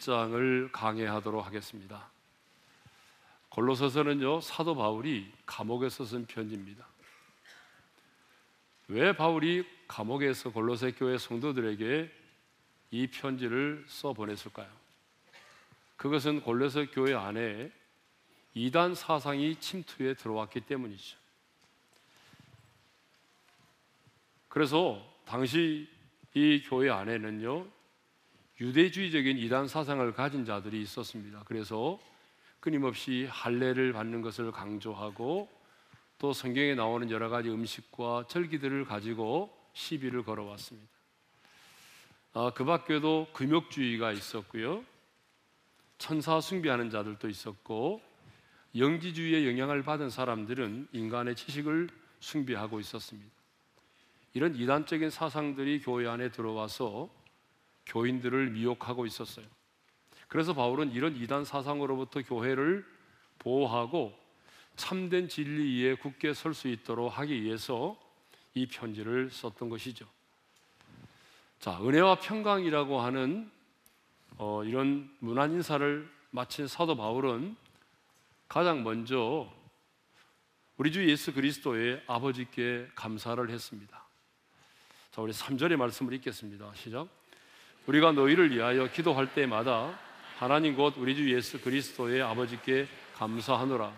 1장을 강해하도록 하겠습니다. 골로서서는요 사도 바울이 감옥에서 쓴 편지입니다. 왜 바울이 감옥에서 골로새 교회 성도들에게 이 편지를 써 보냈을까요? 그것은 골로새 교회 안에 이단 사상이 침투해 들어왔기 때문이죠. 그래서 당시 이 교회 안에는요 유대주의적인 이단 사상을 가진 자들이 있었습니다. 그래서 끊임없이 할례를 받는 것을 강조하고 또 성경에 나오는 여러 가지 음식과 절기들을 가지고 시비를 걸어왔습니다. 아, 그 밖에도 금욕주의가 있었고요. 천사 숭배하는 자들도 있었고 영지주의의 영향을 받은 사람들은 인간의 지식을 숭배하고 있었습니다. 이런 이단적인 사상들이 교회 안에 들어와서 교인들을 미혹하고 있었어요. 그래서 바울은 이런 이단 사상으로부터 교회를 보호하고 참된 진리 위에 굳게 설 수 있도록 하기 위해서 이 편지를 썼던 것이죠. 자, 은혜와 평강이라고 하는 어, 이런 문안 인사를 마친 사도 바울은 가장 먼저 우리 주 예수 그리스도의 아버지께 감사를 했습니다. 자, 우리 3절의 말씀을 읽겠습니다. 시작. 우리가 너희를 위하여 기도할 때마다 하나님 곧 우리 주 예수 그리스도의 아버지께 감사하노라.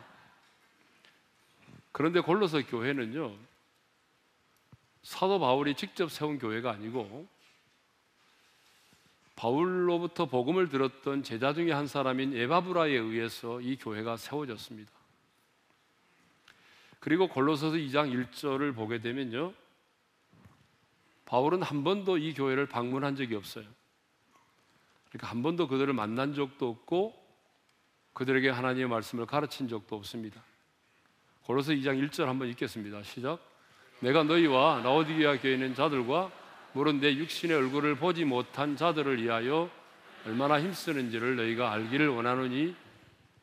그런데 골로새 교회는요, 사도 바울이 직접 세운 교회가 아니고 바울로부터 복음을 들었던 제자 중에 한 사람인 에바브라에 의해서 이 교회가 세워졌습니다. 그리고 골로새서 2장 1절을 보게 되면요. 바울은 한 번도 이 교회를 방문한 적이 없어요. 그러니까 한 번도 그들을 만난 적도 없고 그들에게 하나님의 말씀을 가르친 적도 없습니다. 골로새 2장 1절 한번 읽겠습니다. 시작. 내가 너희와 라오디게아 교회 있는 자들과 물은 내 육신의 얼굴을 보지 못한 자들을 위하여 얼마나 힘쓰는지를 너희가 알기를 원하노니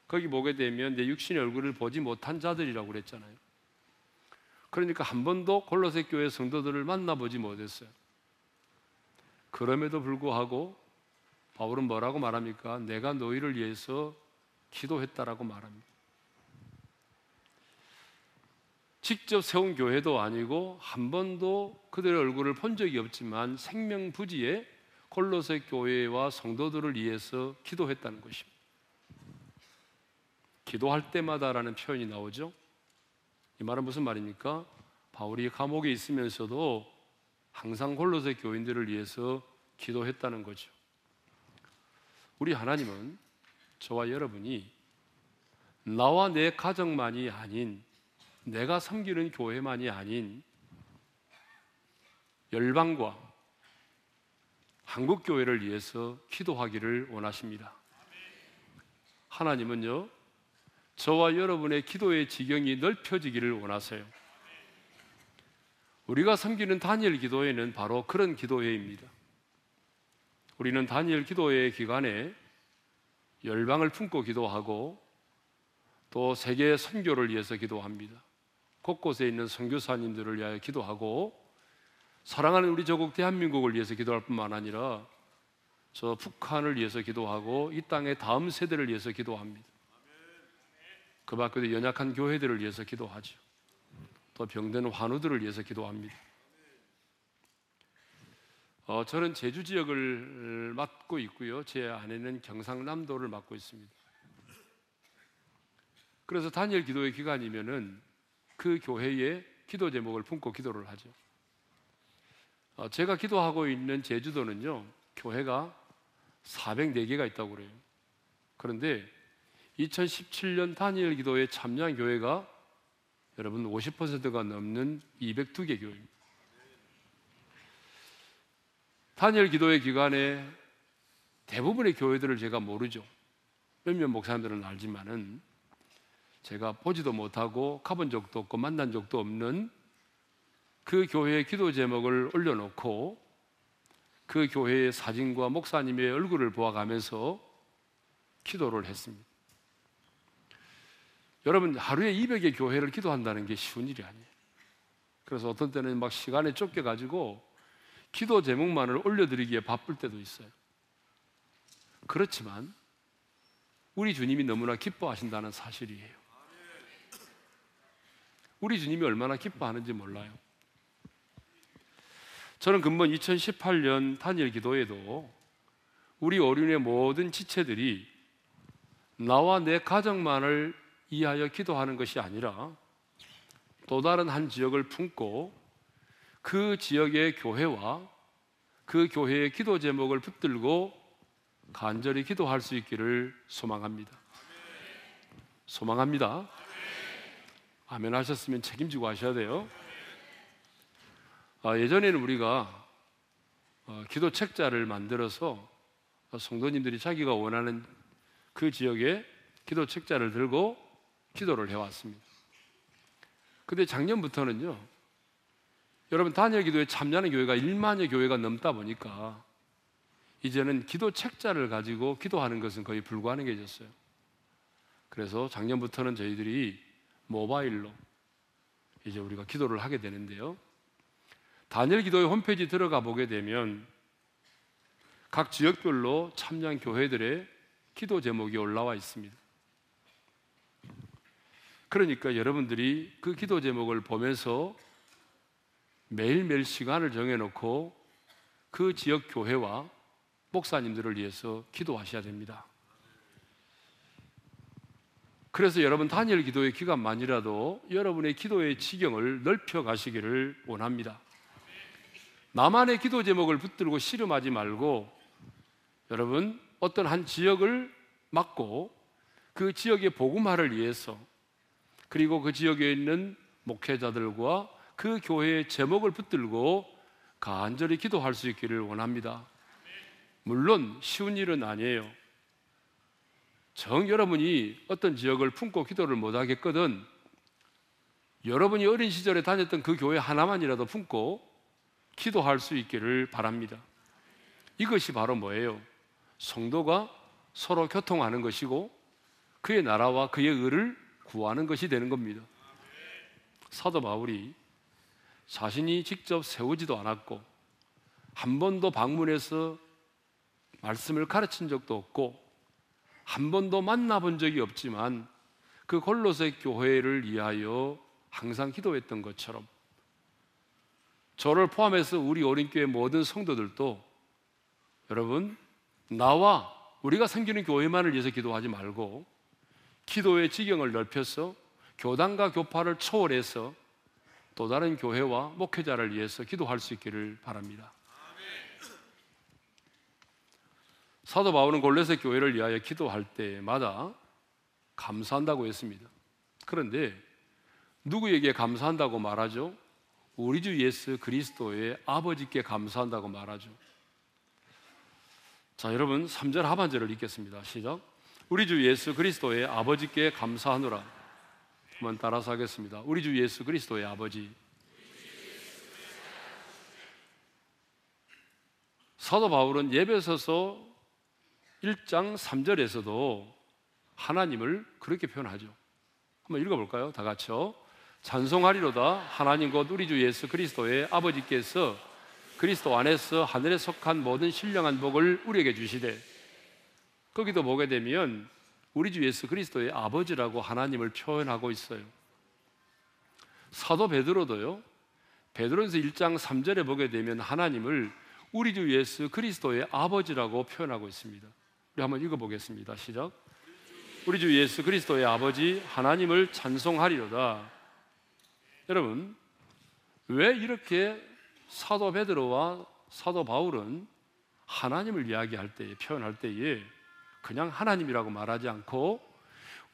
거기 보게 되면 내 육신의 얼굴을 보지 못한 자들이라고 그랬잖아요. 그러니까 한 번도 골로새 교회 성도들을 만나보지 못했어요. 그럼에도 불구하고 바울은 뭐라고 말합니까? 내가 너희를 위해서 기도했다라고 말합니다. 직접 세운 교회도 아니고 한 번도 그들의 얼굴을 본 적이 없지만 생명부지에 콜로세 교회와 성도들을 위해서 기도했다는 것입니다. 기도할 때마다라는 표현이 나오죠. 이 말은 무슨 말입니까? 바울이 감옥에 있으면서도 항상 콜로세 교인들을 위해서 기도했다는 거죠. 우리 하나님은 저와 여러분이 나와 내 가정만이 아닌 내가 섬기는 교회만이 아닌 열방과 한국 교회를 위해서 기도하기를 원하십니다. 하나님은요, 저와 여러분의 기도의 지경이 넓혀지기를 원하세요. 우리가 섬기는 다니엘 기도회는 바로 그런 기도회입니다. 우리는 다니엘 기도회 기간에 열방을 품고 기도하고 또 세계 선교를 위해서 기도합니다. 곳곳에 있는 선교사님들을 위하여 기도하고 사랑하는 우리 조국 대한민국을 위해서 기도할 뿐만 아니라 저 북한을 위해서 기도하고 이 땅의 다음 세대를 위해서 기도합니다. 그 밖에도 연약한 교회들을 위해서 기도하죠. 또 병든 환우들을 위해서 기도합니다. 어, 저는 제주 지역을 맡고 있고요. 제 아내는 경상남도를 맡고 있습니다. 그래서 단일 기도의 기간이면은 그 교회의 기도 제목을 품고 기도를 하죠. 어, 제가 기도하고 있는 제주도는요, 교회가 404개가 있다고 그래요. 그런데 2017년 단일 기도에 참여한 교회가 여러분 50%가 넘는 202개 교회입니다. 단일 기도의 기간에 대부분의 교회들을 제가 모르죠. 몇몇 목사님들은 알지만은 제가 보지도 못하고 가본 적도 없고 만난 적도 없는 그 교회의 기도 제목을 올려놓고 그 교회의 사진과 목사님의 얼굴을 보아가면서 기도를 했습니다. 여러분, 하루에 200의 교회를 기도한다는 게 쉬운 일이 아니에요. 그래서 어떤 때는 막 시간에 쫓겨가지고 기도 제목만을 올려드리기에 바쁠 때도 있어요. 그렇지만 우리 주님이 너무나 기뻐하신다는 사실이에요. 우리 주님이 얼마나 기뻐하는지 몰라요. 저는 근본 2018년 단일 기도에도 우리 어린의 모든 지체들이 나와 내 가정만을 이하여 기도하는 것이 아니라 또 다른 한 지역을 품고 그 지역의 교회와 그 교회의 기도 제목을 붙들고 간절히 기도할 수 있기를 소망합니다. 소망합니다. 아멘 하셨으면 책임지고 하셔야 돼요. 아, 예전에는 우리가 어, 기도 책자를 만들어서 성도님들이 자기가 원하는 그 지역에 기도 책자를 들고 기도를 해왔습니다. 근데 작년부터는요, 여러분 단일 기도에 참여하는 교회가 1만여 교회가 넘다 보니까 이제는 기도 책자를 가지고 기도하는 것은 거의 불가능해졌어요. 그래서 작년부터는 저희들이 모바일로 이제 우리가 기도를 하게 되는데요. 단일 기도의 홈페이지 들어가 보게 되면 각 지역별로 참여한 교회들의 기도 제목이 올라와 있습니다. 그러니까 여러분들이 그 기도 제목을 보면서 매일매일 시간을 정해놓고 그 지역 교회와 목사님들을 위해서 기도하셔야 됩니다. 그래서 여러분 단일 기도의 기간만이라도 여러분의 기도의 지경을 넓혀 가시기를 원합니다. 나만의 기도 제목을 붙들고 씨름하지 말고 여러분 어떤 한 지역을 맡고 그 지역의 복음화를 위해서 그리고 그 지역에 있는 목회자들과 그 교회의 제목을 붙들고 간절히 기도할 수 있기를 원합니다. 물론 쉬운 일은 아니에요. 정 여러분이 어떤 지역을 품고 기도를 못 하겠거든 여러분이 어린 시절에 다녔던 그 교회 하나만이라도 품고 기도할 수 있기를 바랍니다. 이것이 바로 뭐예요? 성도가 서로 교통하는 것이고 그의 나라와 그의 의를 구하는 것이 되는 겁니다. 사도 바울이 자신이 직접 세우지도 않았고 한 번도 방문해서 말씀을 가르친 적도 없고 한 번도 만나본 적이 없지만 그 골로새 교회를 위하여 항상 기도했던 것처럼 저를 포함해서 우리 어린교회 모든 성도들도 여러분 나와 우리가 생기는 교회만을 위해서 기도하지 말고 기도의 지경을 넓혀서 교단과 교파를 초월해서 또 다른 교회와 목회자를 위해서 기도할 수 있기를 바랍니다. 사도 바울은 골로새 교회를 위하여 기도할 때마다 감사한다고 했습니다. 그런데 누구에게 감사한다고 말하죠? 우리 주 예수 그리스도의 아버지께 감사한다고 말하죠. 자, 여러분 3절 하반절을 읽겠습니다. 시작. 우리 주 예수 그리스도의 아버지께 감사하노라. 한번 따라서 하겠습니다. 우리 주 예수 그리스도의 아버지. 사도 바울은 예배서서 1장 3절에서도 하나님을 그렇게 표현하죠. 한번 읽어볼까요? 다 같이요. 찬송하리로다 하나님 곧 우리 주 예수 그리스도의 아버지께서 그리스도 안에서 하늘에 속한 모든 신령한 복을 우리에게 주시되 거기도 보게 되면 우리 주 예수 그리스도의 아버지라고 하나님을 표현하고 있어요. 사도 베드로도요. 베드로에서 1장 3절에 보게 되면 하나님을 우리 주 예수 그리스도의 아버지라고 표현하고 있습니다. 우리 한번 읽어 보겠습니다. 시작. 우리 주 예수 그리스도의 아버지 하나님을 찬송하리로다. 여러분, 왜 이렇게 사도 베드로와 사도 바울은 하나님을 이야기할 때에 표현할 때에 그냥 하나님이라고 말하지 않고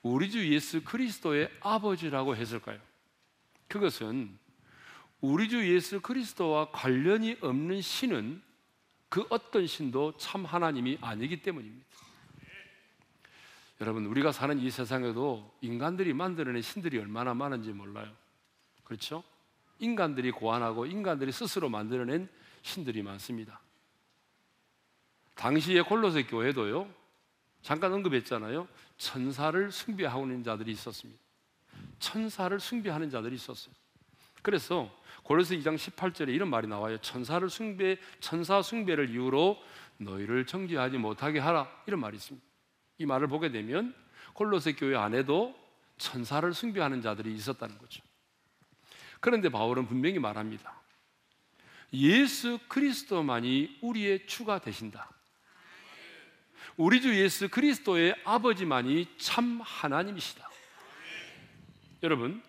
우리 주 예수 그리스도의 아버지라고 했을까요? 그것은 우리 주 예수 그리스도와 관련이 없는 신은 그 어떤 신도 참 하나님이 아니기 때문입니다. 여러분, 우리가 사는 이 세상에도 인간들이 만들어낸 신들이 얼마나 많은지 몰라요. 그렇죠? 인간들이 고안하고 인간들이 스스로 만들어낸 신들이 많습니다. 당시의 골로새 교회도요, 잠깐 언급했잖아요. 천사를 숭배하고 있는 자들이 있었습니다. 천사를 숭배하는 자들이 있었어요. 그래서 골로새 2장 18절에 이런 말이 나와요. 천사를 숭배, 천사 숭배를 이유로 너희를 정죄하지 못하게 하라 이런 말이 있습니다. 이 말을 보게 되면 골로새 교회 안에도 천사를 숭배하는 자들이 있었다는 거죠. 그런데 바울은 분명히 말합니다. 예수 그리스도만이 우리의 주가 되신다. 우리 주 예수 그리스도의 아버지만이 참 하나님이시다. 여러분,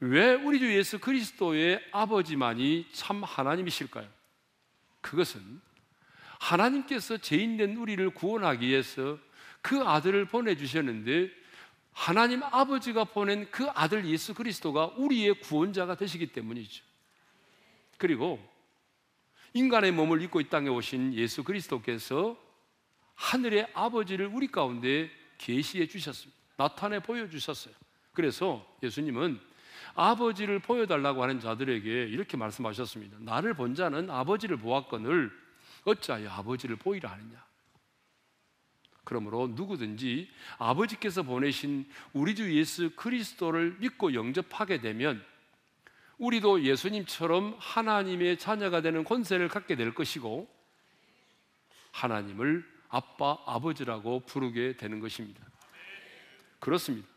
왜 우리 주 예수 그리스도의 아버지만이 참 하나님이실까요? 그것은 하나님께서 죄인된 우리를 구원하기 위해서 그 아들을 보내주셨는데 하나님 아버지가 보낸 그 아들 예수 그리스도가 우리의 구원자가 되시기 때문이죠. 그리고 인간의 몸을 입고 이 땅에 오신 예수 그리스도께서 하늘의 아버지를 우리 가운데 계시해 주셨습니다. 나타내 보여 주셨어요. 그래서 예수님은 아버지를 보여달라고 하는 자들에게 이렇게 말씀하셨습니다. 나를 본 자는 아버지를 보았거늘 어찌하여 아버지를 보이라 하느냐. 그러므로 누구든지 아버지께서 보내신 우리 주 예수 그리스도를 믿고 영접하게 되면 우리도 예수님처럼 하나님의 자녀가 되는 권세를 갖게 될 것이고 하나님을 아빠, 아버지라고 부르게 되는 것입니다. 그렇습니다.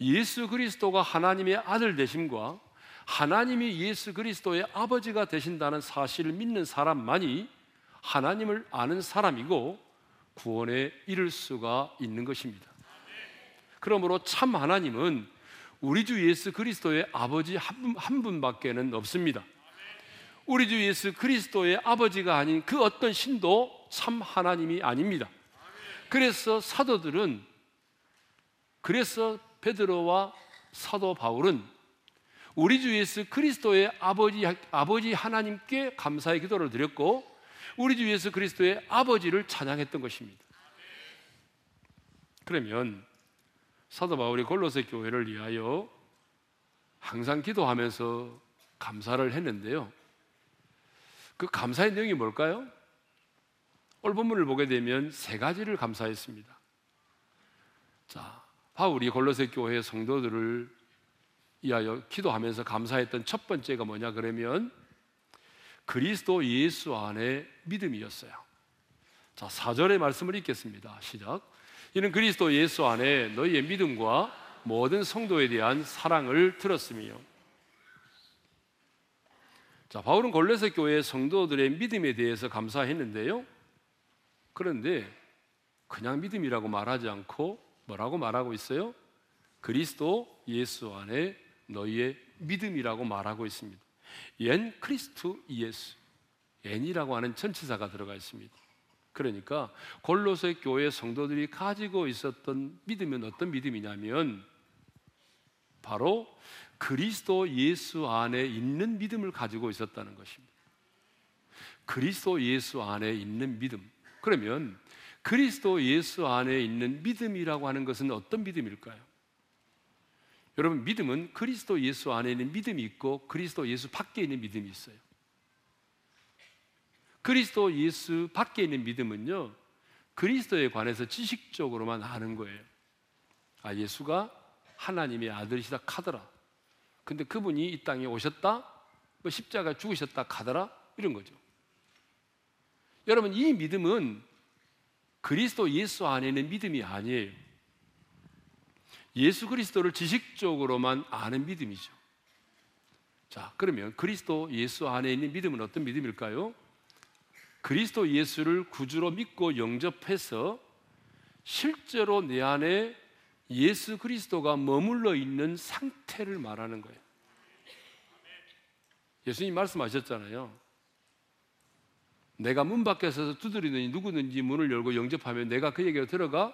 예수 그리스도가 하나님의 아들 되심과 하나님이 예수 그리스도의 아버지가 되신다는 사실을 믿는 사람만이 하나님을 아는 사람이고 구원에 이를 수가 있는 것입니다. 그러므로 참 하나님은 우리 주 예수 그리스도의 아버지 한, 분, 한 분밖에는 없습니다. 우리 주 예수 그리스도의 아버지가 아닌 그 어떤 신도 참 하나님이 아닙니다. 그래서 사도들은 그래서 베드로와 사도 바울은 우리 주 예수 그리스도의 아버지 아버지 하나님께 감사의 기도를 드렸고 우리 주 예수 그리스도의 아버지를 찬양했던 것입니다. 그러면 사도 바울이 골로새 교회를 위하여 항상 기도하면서 감사를 했는데요. 그 감사의 내용이 뭘까요? 오늘 본문을 보게 되면 세 가지를 감사했습니다. 자, 바울이 골로새 교회 성도들을 위하여 기도하면서 감사했던 첫 번째가 뭐냐 그러면 그리스도 예수 안에 믿음이었어요. 자, 4절의 말씀을 읽겠습니다. 시작. 이는 그리스도 예수 안에 너희의 믿음과 모든 성도에 대한 사랑을 들었으며 자, 바울은 골로새 교회 성도들의 믿음에 대해서 감사했는데요. 그런데 그냥 믿음이라고 말하지 않고 뭐라고 말하고 있어요? 그리스도 예수 안에 너희의 믿음이라고 말하고 있습니다. 옌 크리스투 예수. 옌이라고 하는 전치사가 들어가 있습니다. 그러니까 골로새 교회 성도들이 가지고 있었던 믿음은 어떤 믿음이냐면 바로 그리스도 예수 안에 있는 믿음을 가지고 있었다는 것입니다. 그리스도 예수 안에 있는 믿음. 그러면 그리스도 예수 안에 있는 믿음이라고 하는 것은 어떤 믿음일까요? 여러분, 믿음은 그리스도 예수 안에 있는 믿음이 있고 그리스도 예수 밖에 있는 믿음이 있어요. 그리스도 예수 밖에 있는 믿음은요, 그리스도에 관해서 지식적으로만 아는 거예요. 아, 예수가 하나님의 아들이시다 카더라. 근데 그분이 이 땅에 오셨다? 뭐 십자가 죽으셨다 카더라? 이런 거죠. 여러분, 이 믿음은 그리스도 예수 안에 있는 믿음이 아니에요. 예수 그리스도를 지식적으로만 아는 믿음이죠. 자, 그러면 그리스도 예수 안에 있는 믿음은 어떤 믿음일까요? 그리스도 예수를 구주로 믿고 영접해서 실제로 내 안에 예수 그리스도가 머물러 있는 상태를 말하는 거예요. 예수님 말씀하셨잖아요. 내가 문 밖에서 두드리더니 누구든지 문을 열고 영접하면 내가 그에게 들어가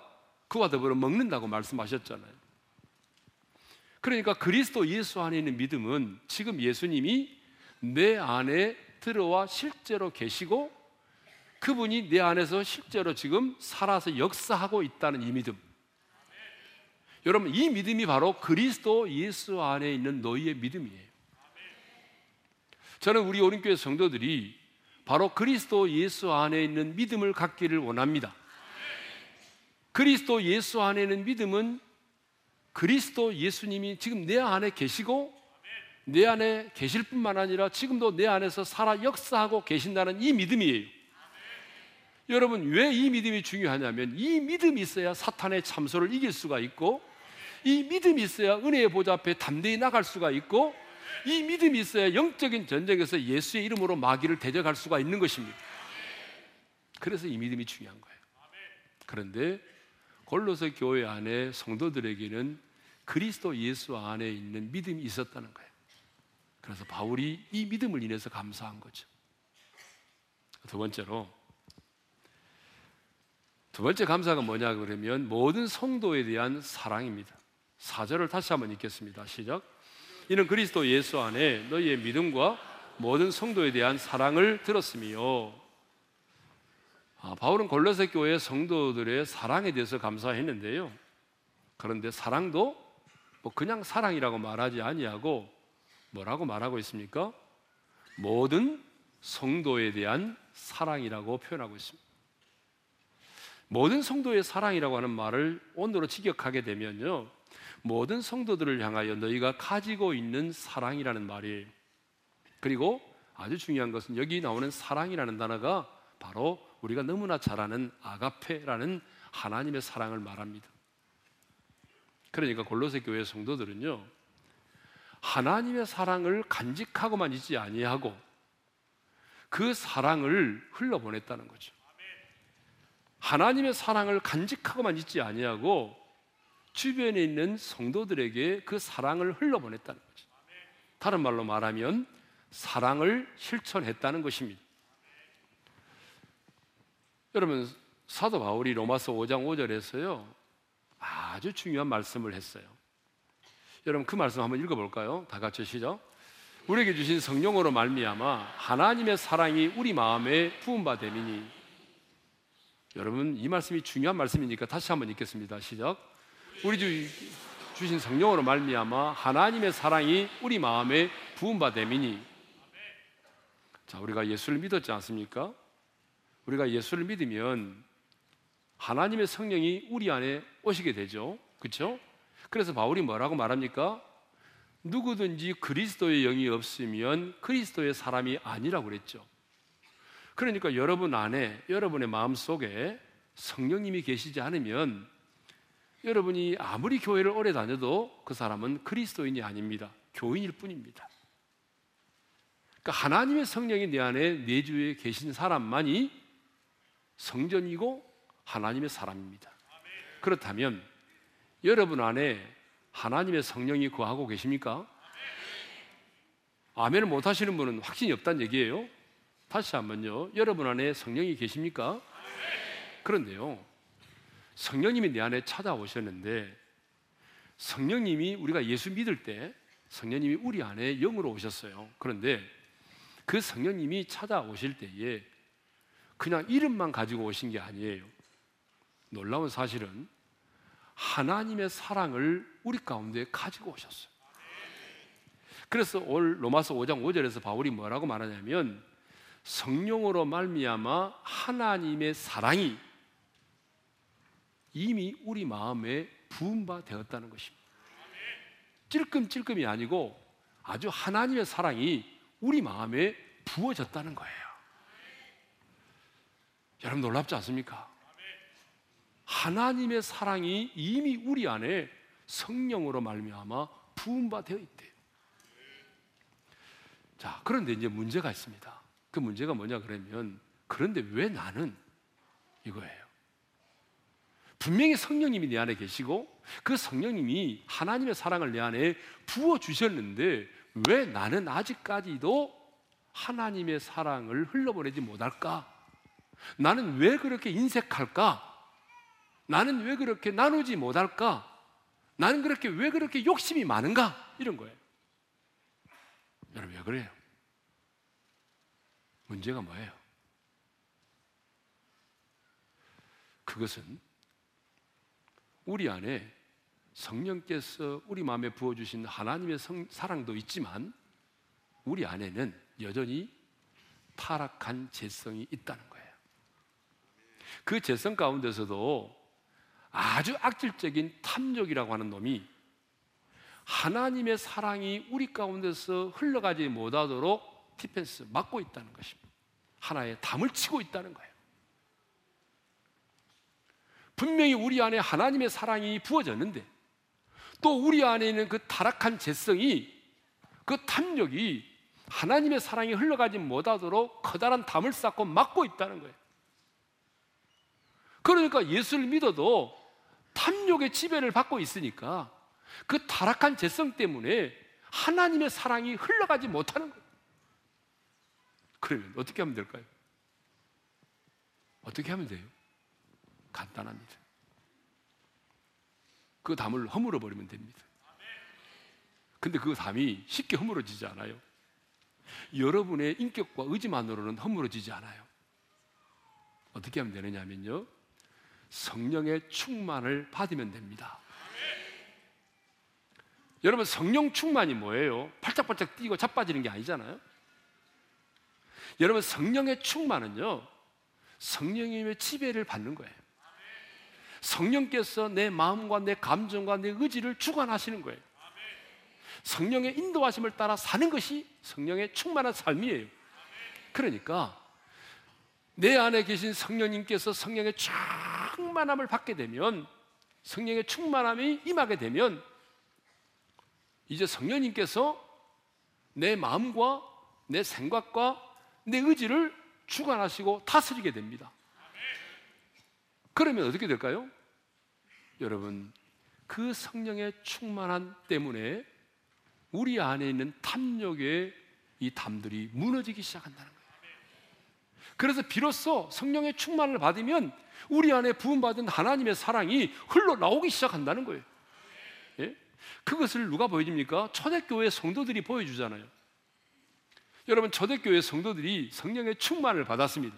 그와 더불어 먹는다고 말씀하셨잖아요. 그러니까 그리스도 예수 안에 있는 믿음은 지금 예수님이 내 안에 들어와 실제로 계시고 그분이 내 안에서 실제로 지금 살아서 역사하고 있다는 이 믿음. 여러분, 이 믿음이 바로 그리스도 예수 안에 있는 너희의 믿음이에요. 저는 우리 오른교회 성도들이 바로 그리스도 예수 안에 있는 믿음을 갖기를 원합니다. 그리스도 예수 안에 있는 믿음은 그리스도 예수님이 지금 내 안에 계시고 내 안에 계실 뿐만 아니라 지금도 내 안에서 살아 역사하고 계신다는 이 믿음이에요. 여러분 왜 이 믿음이 중요하냐면 이 믿음이 있어야 사탄의 참소를 이길 수가 있고 이 믿음이 있어야 은혜의 보좌 앞에 담대히 나갈 수가 있고 이 믿음이 있어야 영적인 전쟁에서 예수의 이름으로 마귀를 대적할 수가 있는 것입니다. 그래서 이 믿음이 중요한 거예요. 그런데 골로새 교회 안에 성도들에게는 그리스도 예수 안에 있는 믿음이 있었다는 거예요. 그래서 바울이 이 믿음을 인해서 감사한 거죠. 두 번째로 두 번째 감사가 뭐냐 그러면 모든 성도에 대한 사랑입니다. 4절을 다시 한번 읽겠습니다. 시작. 이는 그리스도 예수 안에 너희의 믿음과 모든 성도에 대한 사랑을 들었으며 아, 바울은 골로새 교회 성도들의 사랑에 대해서 감사했는데요. 그런데 사랑도 뭐 그냥 사랑이라고 말하지 아니하고 뭐라고 말하고 있습니까? 모든 성도에 대한 사랑이라고 표현하고 있습니다. 모든 성도의 사랑이라고 하는 말을 온도로 직역하게 되면요. 모든 성도들을 향하여 너희가 가지고 있는 사랑이라는 말이에요. 그리고 아주 중요한 것은 여기 나오는 사랑이라는 단어가 바로 우리가 너무나 잘 아는 아가페라는 하나님의 사랑을 말합니다. 그러니까 골로새 교회 성도들은요. 하나님의 사랑을 간직하고만 있지 아니하고 그 사랑을 흘러보냈다는 거죠. 하나님의 사랑을 간직하고만 있지 아니하고 주변에 있는 성도들에게 그 사랑을 흘러보냈다는 거죠. 다른 말로 말하면 사랑을 실천했다는 것입니다. 여러분 사도 바울이 로마서 5장 5절에서요 아주 중요한 말씀을 했어요. 여러분 그 말씀 한번 읽어볼까요? 다 같이 시작. 우리에게 주신 성령으로 말미암아 하나님의 사랑이 우리 마음에 부음바 되니 여러분 이 말씀이 중요한 말씀이니까 다시 한번 읽겠습니다. 시작. 우리 주 주신 성령으로 말미암아 하나님의 사랑이 우리 마음에 부음바 되니 자 우리가 예수를 믿었지 않습니까? 우리가 예수를 믿으면 하나님의 성령이 우리 안에 오시게 되죠. 그렇죠? 그래서 바울이 뭐라고 말합니까? 누구든지 그리스도의 영이 없으면 그리스도의 사람이 아니라고 그랬죠. 그러니까 여러분 안에 여러분의 마음 속에 성령님이 계시지 않으면 여러분이 아무리 교회를 오래 다녀도 그 사람은 그리스도인이 아닙니다. 교인일 뿐입니다. 그러니까 하나님의 성령이 내 안에 내주에 계신 사람만이 성전이고 하나님의 사람입니다. 그렇다면 여러분 안에 하나님의 성령이 거하고 계십니까? 아멘을 못 하시는 분은 확신이 없다는 얘기예요. 다시 한번요. 여러분 안에 성령이 계십니까? 그런데요. 성령님이 내 안에 찾아오셨는데 성령님이 우리가 예수 믿을 때 성령님이 우리 안에 영으로 오셨어요. 그런데 그 성령님이 찾아오실 때에 그냥 이름만 가지고 오신 게 아니에요. 놀라운 사실은 하나님의 사랑을 우리 가운데 가지고 오셨어요. 그래서 올 로마서 5장 5절에서 바울이 뭐라고 말하냐면 성령으로 말미암아 하나님의 사랑이 이미 우리 마음에 부은 바 되었다는 것입니다. 찔끔찔끔이 아니고 아주 하나님의 사랑이 우리 마음에 부어졌다는 거예요. 여러분 놀랍지 않습니까? 하나님의 사랑이 이미 우리 안에 성령으로 말미암아 부은 바 되어 있대요. 자, 그런데 이제 문제가 있습니다. 그 문제가 뭐냐 그러면 그런데 왜 나는 이거예요. 분명히 성령님이 내 안에 계시고 그 성령님이 하나님의 사랑을 내 안에 부어 주셨는데 왜 나는 아직까지도 하나님의 사랑을 흘러보내지 못할까? 나는 왜 그렇게 인색할까? 나는 왜 그렇게 나누지 못할까? 나는 그렇게 왜 그렇게 욕심이 많은가? 이런 거예요. 여러분 왜 그래요? 문제가 뭐예요? 그것은 우리 안에 성령께서 우리 마음에 부어주신 하나님의 성, 사랑도 있지만 우리 안에는 여전히 타락한 재성이 있다는 거예요. 그 재성 가운데서도 아주 악질적인 탐욕이라고 하는 놈이 하나님의 사랑이 우리 가운데서 흘러가지 못하도록 디펜스 막고 있다는 것입니다. 하나의 담을 치고 있다는 거예요. 분명히 우리 안에 하나님의 사랑이 부어졌는데 또 우리 안에 있는 그 타락한 재성이 그 탐욕이 하나님의 사랑이 흘러가지 못하도록 커다란 담을 쌓고 막고 있다는 거예요. 그러니까 예수를 믿어도 탐욕의 지배를 받고 있으니까 그 타락한 재성 때문에 하나님의 사랑이 흘러가지 못하는 거예요. 그러면 어떻게 하면 될까요? 어떻게 하면 돼요? 간단합니다. 그 담을 허물어 버리면 됩니다. 근데 그 담이 쉽게 허물어지지 않아요. 여러분의 인격과 의지만으로는 허물어지지 않아요. 어떻게 하면 되느냐면요. 성령의 충만을 받으면 됩니다. 여러분 성령 충만이 뭐예요? 팔짝팔짝 뛰고 자빠지는 게 아니잖아요. 여러분 성령의 충만은요. 성령님의 지배를 받는 거예요. 성령께서 내 마음과 내 감정과 내 의지를 주관하시는 거예요. 성령의 인도하심을 따라 사는 것이 성령의 충만한 삶이에요. 그러니까 내 안에 계신 성령님께서 성령의 충만함을 받게 되면 성령의 충만함이 임하게 되면 이제 성령님께서 내 마음과 내 생각과 내 의지를 주관하시고 다스리게 됩니다. 그러면 어떻게 될까요? 여러분, 그 성령의 충만함 때문에 우리 안에 있는 탐욕의 이 담들이 무너지기 시작한다는 거예요. 그래서 비로소 성령의 충만을 받으면 우리 안에 부음받은 하나님의 사랑이 흘러나오기 시작한다는 거예요. 예? 그것을 누가 보여줍니까? 초대교회 성도들이 보여주잖아요. 여러분, 초대교회 성도들이 성령의 충만을 받았습니다.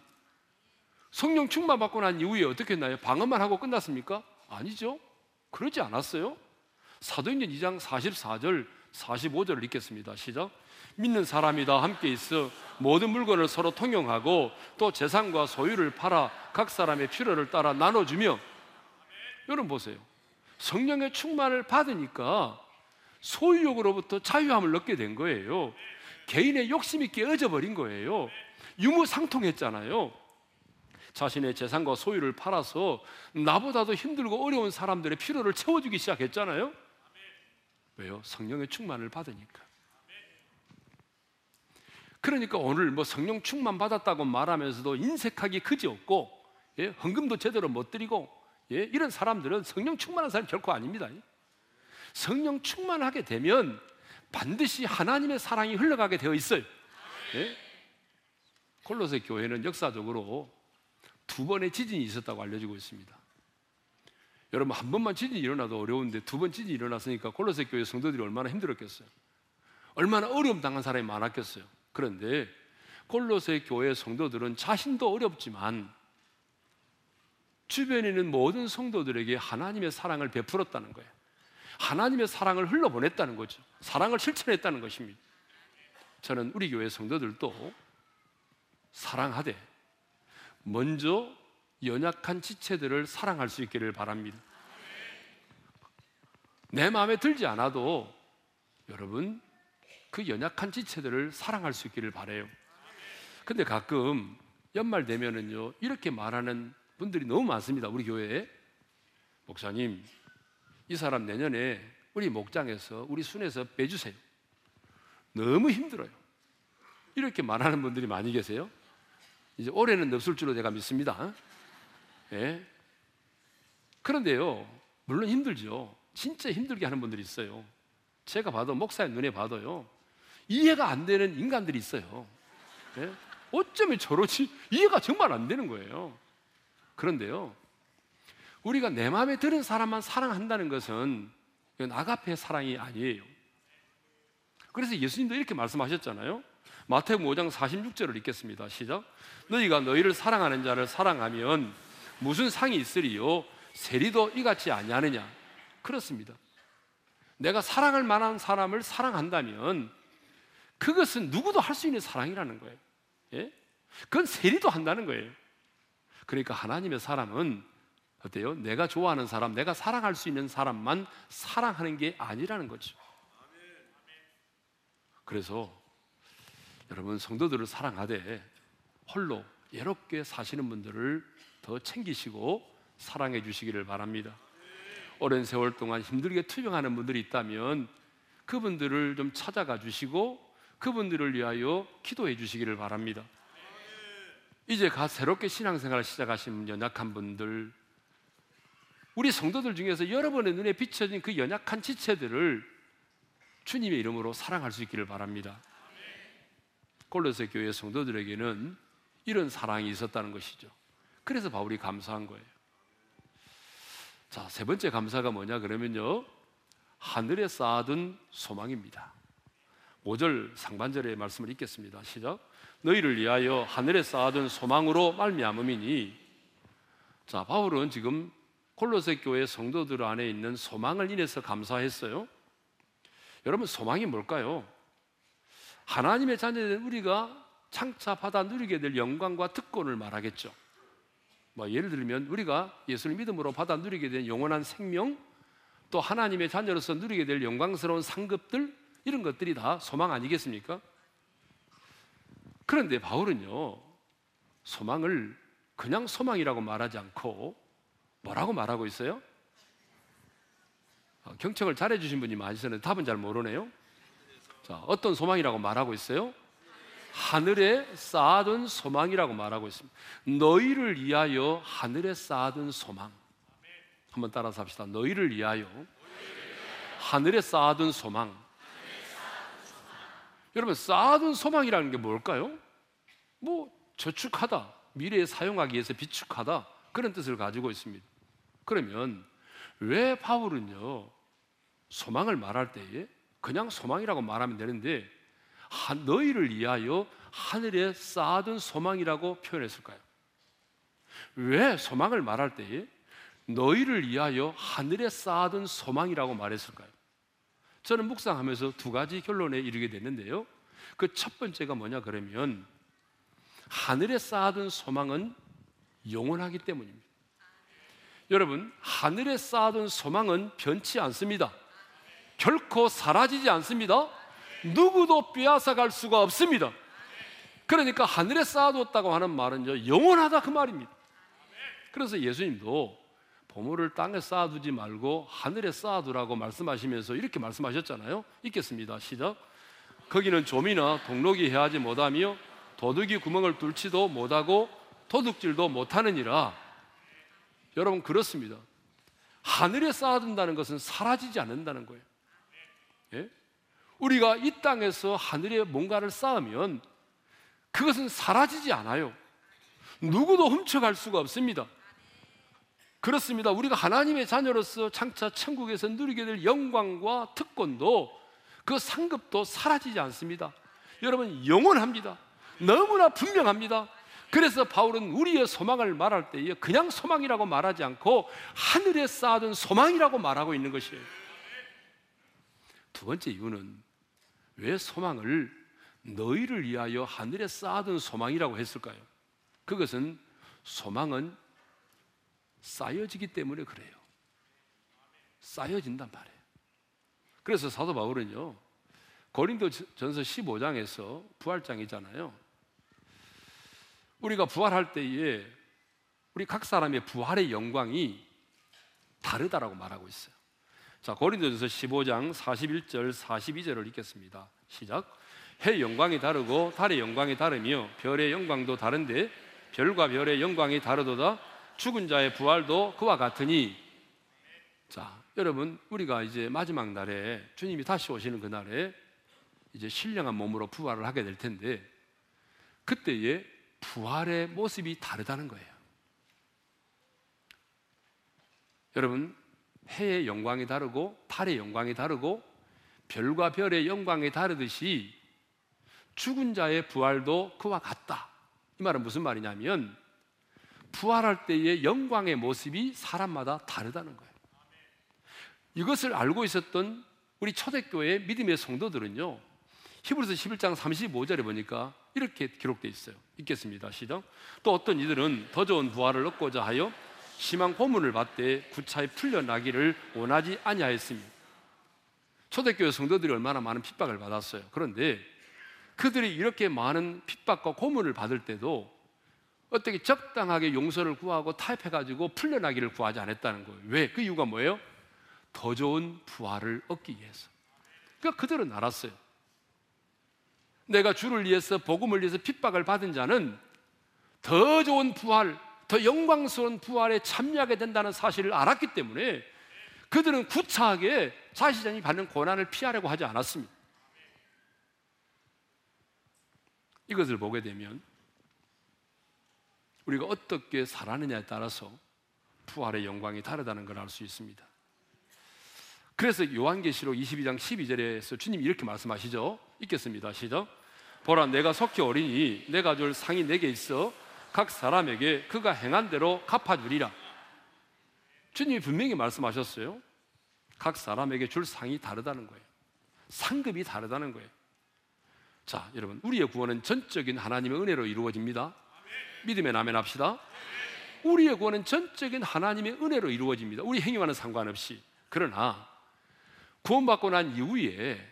성령 충만 받고 난 이후에 어떻게 했나요? 방언만 하고 끝났습니까? 아니죠. 그러지 않았어요. 사도행전 2장 44절, 45절을 읽겠습니다. 시작. 믿는 사람이 다 함께 있어 모든 물건을 서로 통용하고 또 재산과 소유를 팔아 각 사람의 필요를 따라 나눠주며 여러분 보세요. 성령의 충만을 받으니까 소유욕으로부터 자유함을 얻게 된 거예요. 개인의 욕심이 깨어져 버린 거예요. 유무상통했잖아요. 자신의 재산과 소유를 팔아서 나보다도 힘들고 어려운 사람들의 필요를 채워주기 시작했잖아요. 왜요? 성령의 충만을 받으니까. 그러니까 오늘 뭐 성령 충만 받았다고 말하면서도 인색하기 그지없고 예? 헌금도 제대로 못 드리고 예? 이런 사람들은 성령 충만한 사람 결코 아닙니다. 성령 충만하게 되면 반드시 하나님의 사랑이 흘러가게 되어 있어요. 예? 콜로세 교회는 역사적으로 두 번의 지진이 있었다고 알려지고 있습니다. 여러분 한 번만 지진이 일어나도 어려운데 두 번 지진이 일어났으니까 콜로세 교회 성도들이 얼마나 힘들었겠어요. 얼마나 어려움 당한 사람이 많았겠어요. 그런데 콜로세 교회 성도들은 자신도 어렵지만 주변에 있는 모든 성도들에게 하나님의 사랑을 베풀었다는 거예요. 하나님의 사랑을 흘러보냈다는 거죠. 사랑을 실천했다는 것입니다. 저는 우리 교회 성도들도 사랑하되 먼저 연약한 지체들을 사랑할 수 있기를 바랍니다. 내 마음에 들지 않아도 여러분 그 연약한 지체들을 사랑할 수 있기를 바래요. 근데 가끔 연말 되면은요 이렇게 말하는 분들이 너무 많습니다. 우리 교회에 목사님 이 사람 내년에 우리 목장에서 우리 순에서 빼주세요. 너무 힘들어요. 이렇게 말하는 분들이 많이 계세요. 이제 올해는 없을 줄로 제가 믿습니다. 예? 그런데요, 물론 힘들죠. 진짜 힘들게 하는 분들이 있어요. 제가 봐도 목사의 눈에 봐도요, 이해가 안 되는 인간들이 있어요. 예? 어쩌면 저러지? 이해가 정말 안 되는 거예요. 그런데요, 우리가 내 마음에 드는 사람만 사랑한다는 것은 이건 아가페 사랑이 아니에요. 그래서 예수님도 이렇게 말씀하셨잖아요. 마태복음 5장 46절을 읽겠습니다. 시작. 너희가 너희를 사랑하는 자를 사랑하면 무슨 상이 있으리요? 세리도 이같이 아니하느냐? 그렇습니다. 내가 사랑할 만한 사람을 사랑한다면 그것은 누구도 할 수 있는 사랑이라는 거예요. 예? 그건 세리도 한다는 거예요. 그러니까 하나님의 사람은 어때요? 내가 좋아하는 사람, 내가 사랑할 수 있는 사람만 사랑하는 게 아니라는 거죠. 그래서 여러분 성도들을 사랑하되 홀로 예롭게 사시는 분들을 더 챙기시고 사랑해 주시기를 바랍니다. 오랜 세월 동안 힘들게 투병하는 분들이 있다면 그분들을 좀 찾아가 주시고 그분들을 위하여 기도해 주시기를 바랍니다. 이제 가 새롭게 신앙생활을 시작하신 연약한 분들, 우리 성도들 중에서 여러분의 눈에 비춰진 그 연약한 지체들을 주님의 이름으로 사랑할 수 있기를 바랍니다. 골로새 교회 성도들에게는 이런 사랑이 있었다는 것이죠. 그래서 바울이 감사한 거예요. 자, 세 번째 감사가 뭐냐 그러면요. 하늘에 쌓아둔 소망입니다. 5절 상반절의 말씀을 읽겠습니다. 시작. 너희를 위하여 하늘에 쌓아둔 소망으로 말미암음이니 자, 바울은 지금 콜로새 교회 성도들 안에 있는 소망을 인해서 감사했어요. 여러분 소망이 뭘까요? 하나님의 자녀된 우리가 창차 받아 누리게 될 영광과 특권을 말하겠죠. 뭐 예를 들면 우리가 예수를 믿음으로 받아 누리게 된 영원한 생명, 또 하나님의 자녀로서 누리게 될 영광스러운 상급들 이런 것들이 다 소망 아니겠습니까? 그런데 바울은요 소망을 그냥 소망이라고 말하지 않고 뭐라고 말하고 있어요? 어, 경청을 잘해주신 분이 많으셨는데 답은 잘 모르네요. 자, 어떤 소망이라고 말하고 있어요? 하늘에 쌓아둔 소망이라고 말하고 있습니다. 너희를 위하여 하늘에 쌓아둔 소망. 한번 따라서 합시다. 너희를 위하여 하늘에 쌓아둔 소망. 여러분, 쌓아둔 소망이라는 게 뭘까요? 뭐, 저축하다, 미래에 사용하기 위해서 비축하다, 그런 뜻을 가지고 있습니다. 그러면 왜 바울은요, 소망을 말할 때에 그냥 소망이라고 말하면 되는데, 너희를 위하여 하늘에 쌓아둔 소망이라고 표현했을까요? 왜 소망을 말할 때에 너희를 위하여 하늘에 쌓아둔 소망이라고 말했을까요? 저는 묵상하면서 두 가지 결론에 이르게 됐는데요. 그 첫 번째가 뭐냐 그러면 하늘에 쌓아둔 소망은 영원하기 때문입니다. 여러분, 하늘에 쌓아둔 소망은 변치 않습니다. 결코 사라지지 않습니다. 누구도 빼앗아 갈 수가 없습니다. 그러니까 하늘에 쌓아뒀다고 하는 말은요, 영원하다 그 말입니다. 그래서 예수님도 보물을 땅에 쌓아두지 말고 하늘에 쌓아두라고 말씀하시면서 이렇게 말씀하셨잖아요. 읽겠습니다. 시작. 거기는 좀이나 동록이 해하지 못하며 도둑이 구멍을 뚫지도 못하고 도둑질도 못하느니라. 여러분 그렇습니다. 하늘에 쌓아둔다는 것은 사라지지 않는다는 거예요. 예? 우리가 이 땅에서 하늘에 뭔가를 쌓으면 그것은 사라지지 않아요. 누구도 훔쳐갈 수가 없습니다. 그렇습니다. 우리가 하나님의 자녀로서 창차 천국에서 누리게 될 영광과 특권도 그 상급도 사라지지 않습니다. 여러분 영원합니다. 너무나 분명합니다. 그래서 바울은 우리의 소망을 말할 때에 그냥 소망이라고 말하지 않고 하늘에 쌓아둔 소망이라고 말하고 있는 것이에요. 두 번째 이유는 왜 소망을 너희를 위하여 하늘에 쌓아둔 소망이라고 했을까요? 그것은 소망은 쌓여지기 때문에 그래요. 쌓여진단 말이에요. 그래서 사도 바울은요, 고린도 전서 15장에서 부활장이잖아요. 우리가 부활할 때에 우리 각 사람의 부활의 영광이 다르다라고 말하고 있어요. 자, 고린도전서 15장 41절 42절을 읽겠습니다. 시작. 해 영광이 다르고 달의 영광이 다르며 별의 영광도 다른데 별과 별의 영광이 다르도다 죽은 자의 부활도 그와 같으니 자, 여러분 우리가 이제 마지막 날에 주님이 다시 오시는 그 날에 이제 신령한 몸으로 부활을 하게 될 텐데 그때의 부활의 모습이 다르다는 거예요. 여러분 해의 영광이 다르고 달의 영광이 다르고 별과 별의 영광이 다르듯이 죽은 자의 부활도 그와 같다. 이 말은 무슨 말이냐면 부활할 때의 영광의 모습이 사람마다 다르다는 거예요. 이것을 알고 있었던 우리 초대교회 믿음의 성도들은요. 히브리서 11장 35절에 보니까 이렇게 기록되어 있어요. 읽겠습니다. 시작. 또 어떤 이들은 더 좋은 부활을 얻고자 하여 심한 고문을 받되 구차에 풀려나기를 원하지 아니하였습니다. 초대교회 성도들이 얼마나 많은 핍박을 받았어요. 그런데 그들이 이렇게 많은 핍박과 고문을 받을 때도 어떻게 적당하게 용서를 구하고 타협해가지고 풀려나기를 구하지 않았다는 거예요. 왜? 그 이유가 뭐예요? 더 좋은 부활을 얻기 위해서. 그러니까 그들은 알았어요. 내가 주를 위해서 복음을 위해서 핍박을 받은 자는 더 좋은 부활, 더 영광스러운 부활에 참여하게 된다는 사실을 알았기 때문에 그들은 구차하게 자신이 받는 고난을 피하려고 하지 않았습니다. 이것을 보게 되면 우리가 어떻게 살았느냐에 따라서 부활의 영광이 다르다는 걸 알 수 있습니다. 그래서 요한계시록 22장 12절에서 주님이 이렇게 말씀하시죠. 읽겠습니다. 시작. 보라 내가 속히 어리니 내가 줄 상이 내게 있어 각 사람에게 그가 행한 대로 갚아주리라. 주님이 분명히 말씀하셨어요. 각 사람에게 줄 상이 다르다는 거예요. 상급이 다르다는 거예요. 자, 여러분, 우리의 구원은 전적인 하나님의 은혜로 이루어집니다. 믿음의 나멘 합시다. 우리의 구원은 전적인 하나님의 은혜로 이루어집니다. 우리 행위와는 상관없이. 그러나 구원받고 난 이후에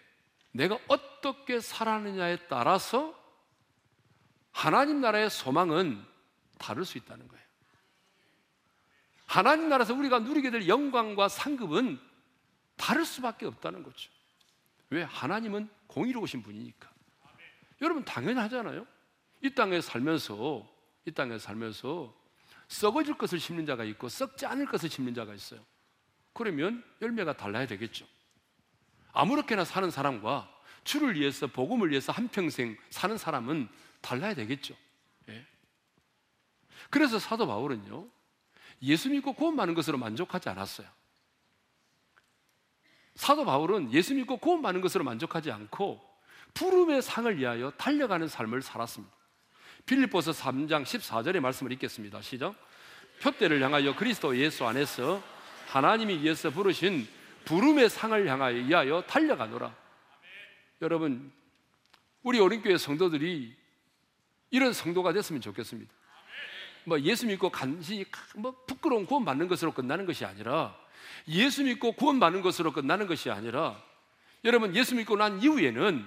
내가 어떻게 살았느냐에 따라서 하나님 나라의 소망은 다를 수 있다는 거예요. 하나님 나라에서 우리가 누리게 될 영광과 상급은 다를 수밖에 없다는 거죠. 왜? 하나님은 공의로우신 분이니까. 여러분 당연하잖아요. 이 땅에 살면서 이 땅에 살면서 썩어질 것을 심는 자가 있고 썩지 않을 것을 심는 자가 있어요. 그러면 열매가 달라야 되겠죠. 아무렇게나 사는 사람과 주를 위해서 복음을 위해서 한 평생 사는 사람은 달라야 되겠죠. 예. 그래서 사도 바울은요. 예수 믿고 구원 받는 것으로 만족하지 않았어요. 사도 바울은 예수 믿고 구원 받는 것으로 만족하지 않고 부름의 상을 위하여 달려가는 삶을 살았습니다. 빌립보서 3장 14절의 말씀을 읽겠습니다. 시작. 표대를 향하여 그리스도 예수 안에서 하나님이 위해서 부르신 부름의 상을 향하여 위하여 달려가노라. 여러분, 우리 어린교회 성도들이 이런 성도가 됐으면 좋겠습니다. 뭐 예수 믿고 간신히 뭐 부끄러운 구원 받는 것으로 끝나는 것이 아니라 예수 믿고 구원 받는 것으로 끝나는 것이 아니라 여러분 예수 믿고 난 이후에는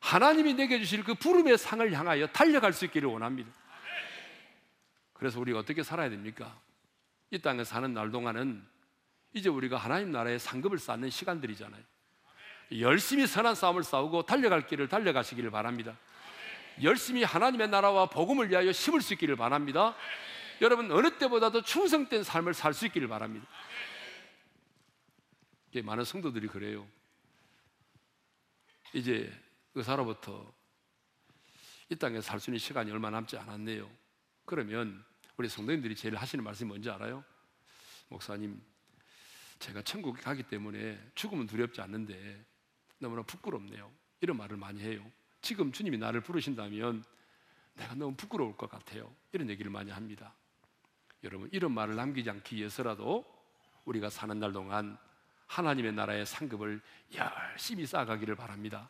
하나님이 내게 주실 그 부름의 상을 향하여 달려갈 수 있기를 원합니다. 그래서 우리가 어떻게 살아야 됩니까? 이 땅에 사는 날 동안은 이제 우리가 하나님 나라의 상급을 쌓는 시간들이잖아요. 열심히 선한 싸움을 싸우고 달려갈 길을 달려가시기를 바랍니다. 열심히 하나님의 나라와 복음을 위하여 심을 수 있기를 바랍니다. 여러분 어느 때보다도 충성된 삶을 살 수 있기를 바랍니다. 많은 성도들이 그래요. 이제 의사로부터 이 땅에 살 수 있는 시간이 얼마 남지 않았네요. 그러면 우리 성도님들이 제일 하시는 말씀이 뭔지 알아요? 목사님, 제가 천국에 가기 때문에 죽음은 두렵지 않는데 너무나 부끄럽네요. 이런 말을 많이 해요. 지금 주님이 나를 부르신다면 내가 너무 부끄러울 것 같아요. 이런 얘기를 많이 합니다. 여러분, 이런 말을 남기지 않기 위해서라도 우리가 사는 날 동안 하나님의 나라의 상급을 열심히 쌓아가기를 바랍니다.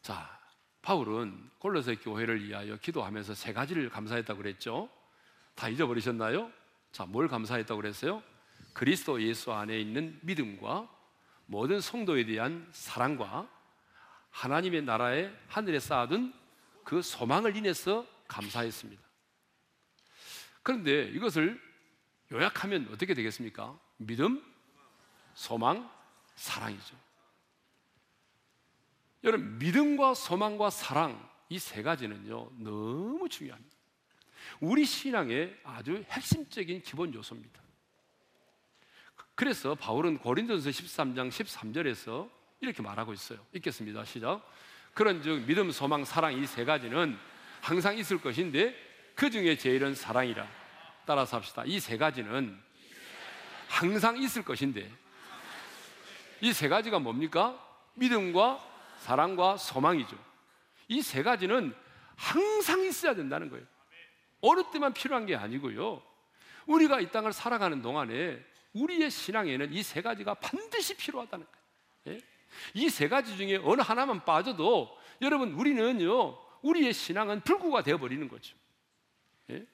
자, 바울은 골로새 교회를 위하여 기도하면서 세 가지를 감사했다고 그랬죠. 다 잊어버리셨나요? 자, 뭘 감사했다고 그랬어요? 그리스도 예수 안에 있는 믿음과 모든 성도에 대한 사랑과 하나님의 나라에 하늘에 쌓아둔 그 소망을 인해서 감사했습니다. 그런데 이것을 요약하면 어떻게 되겠습니까? 믿음, 소망, 사랑이죠. 여러분, 믿음과 소망과 사랑 이 세 가지는요, 너무 중요합니다. 우리 신앙의 아주 핵심적인 기본 요소입니다. 그래서 바울은 고린도서 13장 13절에서 이렇게 말하고 있어요. 읽겠습니다. 시작. 그런 즉 믿음, 소망, 사랑 이 세 가지는 항상 있을 것인데 그 중에 제일은 사랑이라. 따라서 합시다. 이 세 가지는 항상 있을 것인데 이 세 가지가 뭡니까? 믿음과 사랑과 소망이죠. 이 세 가지는 항상 있어야 된다는 거예요. 어느 때만 필요한 게 아니고요. 우리가 이 땅을 살아가는 동안에 우리의 신앙에는 이 세 가지가 반드시 필요하다는 거예요. 예? 이 세 가지 중에 어느 하나만 빠져도 여러분 우리는요 우리의 신앙은 불구가 되어 버리는 거죠. 예?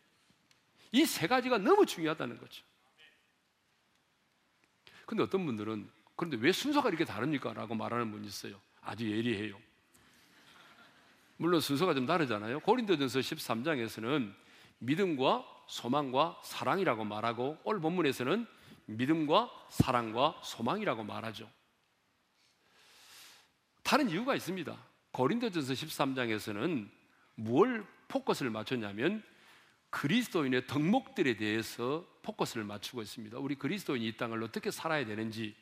이세 가지가 너무 중요하다는 거죠. 근데 어떤 분들은 그런데 왜 순서가 이렇게 다릅니까? 라고 말하는 분이 있어요. 아주 예리해요. 물론 순서가 좀 다르잖아요. 고린도전서 13장에서는 믿음과 소망과 사랑이라고 말하고 오늘 본문에서는 믿음과 사랑과 소망이라고 말하죠. 다른 이유가 있습니다. 고린도전서 13장에서는 무엇 포커스를 맞췄냐면 그리스도인의 덕목들에 대해서 포커스를 맞추고 있습니다. 우리 그리스도인이 이 땅을 어떻게 살아야 되는지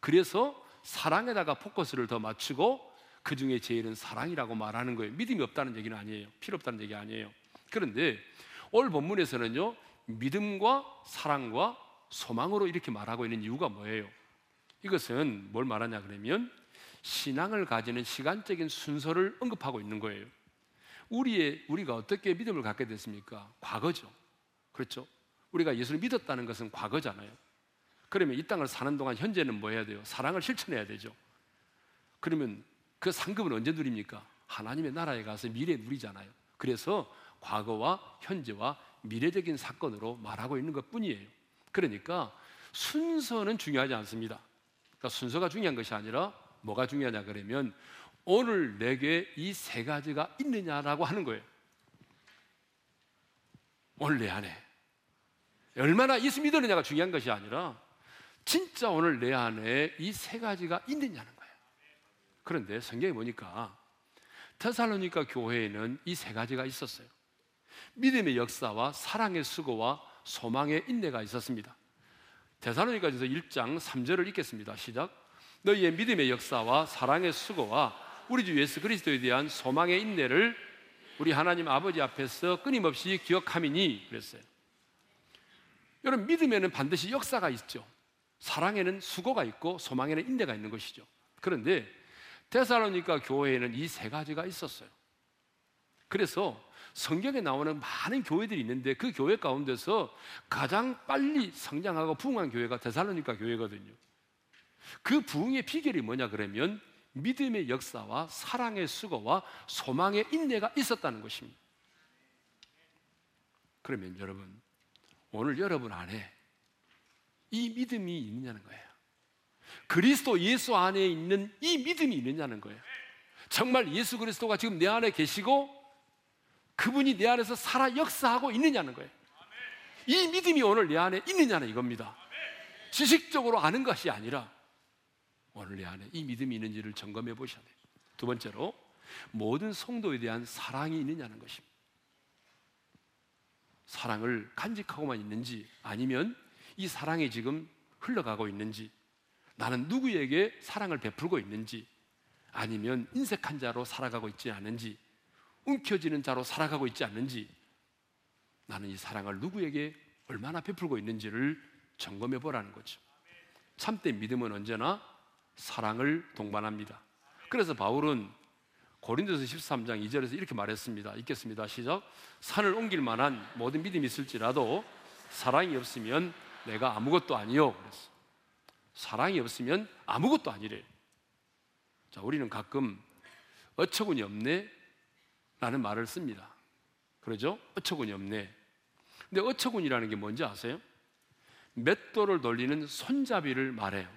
그래서 사랑에다가 포커스를 더 맞추고 그 중에 제일은 사랑이라고 말하는 거예요. 믿음이 없다는 얘기는 아니에요. 필요 없다는 얘기 아니에요. 그런데 오늘 본문에서는요, 믿음과 사랑과 소망으로 이렇게 말하고 있는 이유가 뭐예요? 이것은 뭘 말하냐 그러면 신앙을 가지는 시간적인 순서를 언급하고 있는 거예요. 우리의 우리가 어떻게 믿음을 갖게 됐습니까? 과거죠. 그렇죠? 우리가 예수를 믿었다는 것은 과거잖아요. 그러면 이 땅을 사는 동안 현재는 뭐 해야 돼요? 사랑을 실천해야 되죠. 그러면 그 상급은 언제 누립니까? 하나님의 나라에 가서 미래 누리잖아요. 그래서 과거와 현재와 미래적인 사건으로 말하고 있는 것 뿐이에요. 그러니까 순서는 중요하지 않습니다. 그러니까 순서가 중요한 것이 아니라 뭐가 중요하냐 그러면 오늘 내게 이 세 가지가 있느냐라고 하는 거예요. 오늘 내 안에 얼마나 예수 믿느냐가 중요한 것이 아니라 진짜 오늘 내 안에 이 세 가지가 있느냐는 거예요. 그런데 성경에 보니까 테살로니가 교회에는 이 세 가지가 있었어요. 믿음의 역사와 사랑의 수고와 소망의 인내가 있었습니다. 데살로니가전서 1장 3절을 읽겠습니다. 시작. 너희의 믿음의 역사와 사랑의 수고와 우리 주 예수 그리스도에 대한 소망의 인내를 우리 하나님 아버지 앞에서 끊임없이 기억함이니 그랬어요. 여러분 믿음에는 반드시 역사가 있죠. 사랑에는 수고가 있고 소망에는 인내가 있는 것이죠. 그런데 데살로니가 교회에는 이 세 가지가 있었어요. 그래서 성경에 나오는 많은 교회들이 있는데 그 교회 가운데서 가장 빨리 성장하고 부흥한 교회가 데살로니가 교회거든요. 그 부흥의 비결이 뭐냐 그러면 믿음의 역사와 사랑의 수고와 소망의 인내가 있었다는 것입니다. 그러면 여러분 오늘 여러분 안에 이 믿음이 있느냐는 거예요. 그리스도 예수 안에 있는 이 믿음이 있느냐는 거예요. 정말 예수 그리스도가 지금 내 안에 계시고 그분이 내 안에서 살아 역사하고 있느냐는 거예요. 이 믿음이 오늘 내 안에 있느냐는 이겁니다. 지식적으로 아는 것이 아니라 오늘 내 안에 이 믿음이 있는지를 점검해 보셔야 돼요. 두 번째로 모든 성도에 대한 사랑이 있느냐는 것입니다. 사랑을 간직하고만 있는지 아니면 이 사랑이 지금 흘러가고 있는지 나는 누구에게 사랑을 베풀고 있는지 아니면 인색한 자로 살아가고 있지 않은지 움켜쥐는 자로 살아가고 있지 않는지 나는 이 사랑을 누구에게 얼마나 베풀고 있는지를 점검해 보라는 거죠. 참된 믿음은 언제나 사랑을 동반합니다. 그래서 바울은 고린도서 13장 2절에서 이렇게 말했습니다. 읽겠습니다. 시작. 산을 옮길 만한 모든 믿음이 있을지라도 사랑이 없으면 내가 아무것도 아니요. 사랑이 없으면 아무것도 아니래. 자, 우리는 가끔 어처구니 없네 라는 말을 씁니다. 그러죠? 어처구니 없네. 근데 어처구니라는 게 뭔지 아세요? 맷돌을 돌리는 손잡이를 말해요.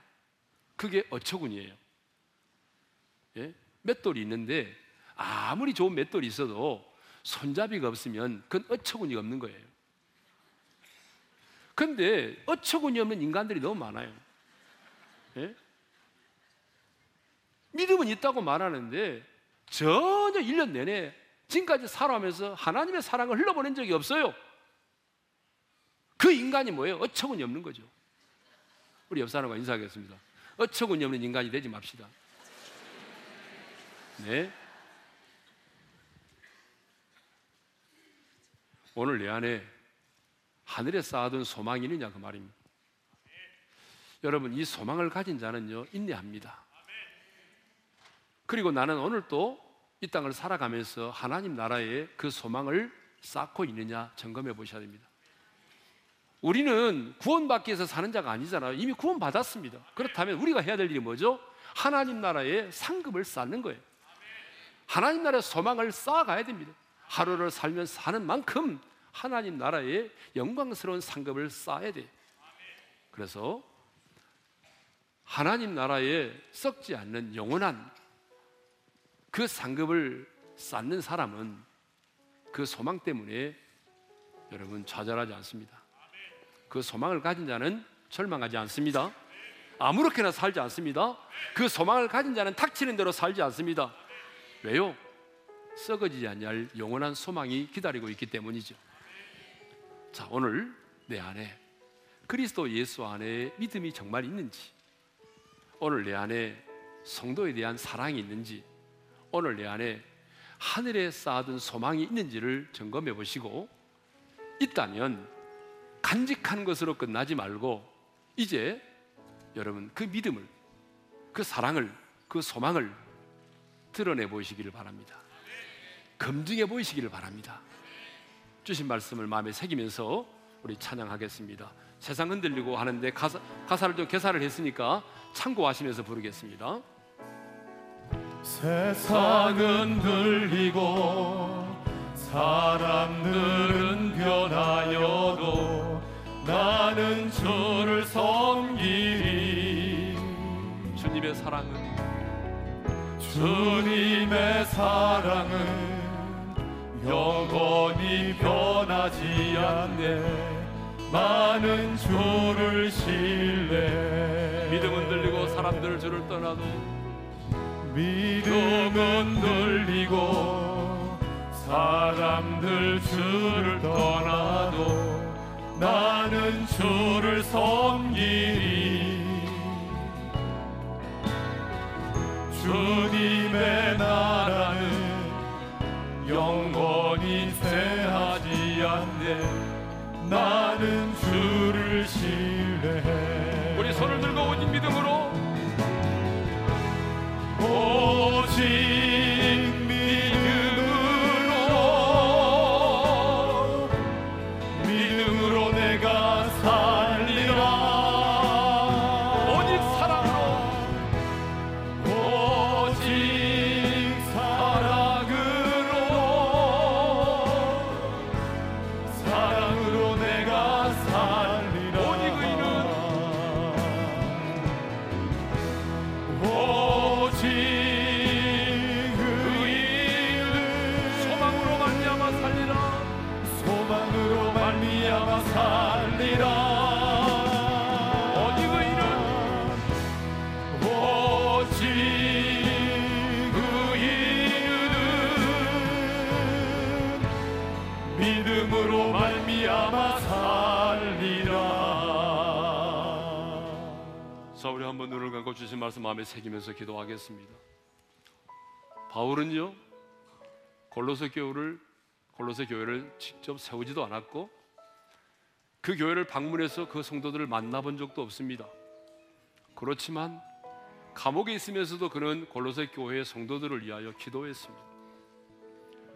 그게 어처구니예요. 예? 맷돌이 있는데 아무리 좋은 맷돌이 있어도 손잡이가 없으면 그건 어처구니가 없는 거예요. 근데 어처구니 없는 인간들이 너무 많아요. 예? 믿음은 있다고 말하는데 전혀 1년 내내 지금까지 살아오면서 하나님의 사랑을 흘러보낸 적이 없어요. 그 인간이 뭐예요? 어처구니 없는 거죠. 우리 옆 사람과 인사하겠습니다. 어처구니 없는 인간이 되지 맙시다. 네. 오늘 내 안에 하늘에 쌓아둔 소망이 있느냐 그 말입니다. 여러분 이 소망을 가진 자는요 인내합니다. 그리고 나는 오늘 또 이 땅을 살아가면서 하나님 나라에 그 소망을 쌓고 있느냐 점검해 보셔야 됩니다. 우리는 구원받기 위해서 사는 자가 아니잖아요. 이미 구원받았습니다. 그렇다면 우리가 해야 될 일이 뭐죠? 하나님 나라에 상급을 쌓는 거예요. 하나님 나라의 소망을 쌓아가야 됩니다. 하루를 살면서 사는 만큼 하나님 나라에 영광스러운 상급을 쌓아야 돼요. 그래서 하나님 나라에 썩지 않는 영원한 그 상급을 쌓는 사람은 그 소망 때문에 여러분 좌절하지 않습니다. 그 소망을 가진 자는 절망하지 않습니다. 아무렇게나 살지 않습니다. 그 소망을 가진 자는 탁치는 대로 살지 않습니다. 왜요? 썩어지지 않을 영원한 소망이 기다리고 있기 때문이죠. 자, 오늘 내 안에 그리스도 예수 안에 믿음이 정말 있는지, 오늘 내 안에 성도에 대한 사랑이 있는지, 오늘 내 안에 하늘에 쌓아둔 소망이 있는지를 점검해 보시고, 있다면 간직한 것으로 끝나지 말고, 이제 여러분 그 믿음을, 그 사랑을, 그 소망을 드러내 보시기를 바랍니다. 검증해 보이시기를 바랍니다. 주신 말씀을 마음에 새기면서 우리 찬양하겠습니다. 세상 흔들리고 하는데 가사, 가사를 좀 개사를 했으니까 참고하시면서 부르겠습니다. 세상은 들리고 사람들은 변하여도 나는 주를 섬기리. 주님의 사랑은 주님의 사랑은 영원히 변하지 않네. 많은 주를 신뢰. 믿음 흔들리고 사람들을 주를 떠나도 믿음은 들리고 사람들 주를 떠나도 나는 주를 섬기리. 주님의 나라는 영원히 쇠하지 않네. 나는 주를 신뢰해. 우리 손을 들고 오직 믿음으로 오직 마음에 새기면서 기도하겠습니다. 바울은요 골로새 교회를 골로새 교회를 직접 세우지도 않았고 그 교회를 방문해서 그 성도들을 만나본 적도 없습니다. 그렇지만 감옥에 있으면서도 그는 골로새 교회의 성도들을 위하여 기도했습니다.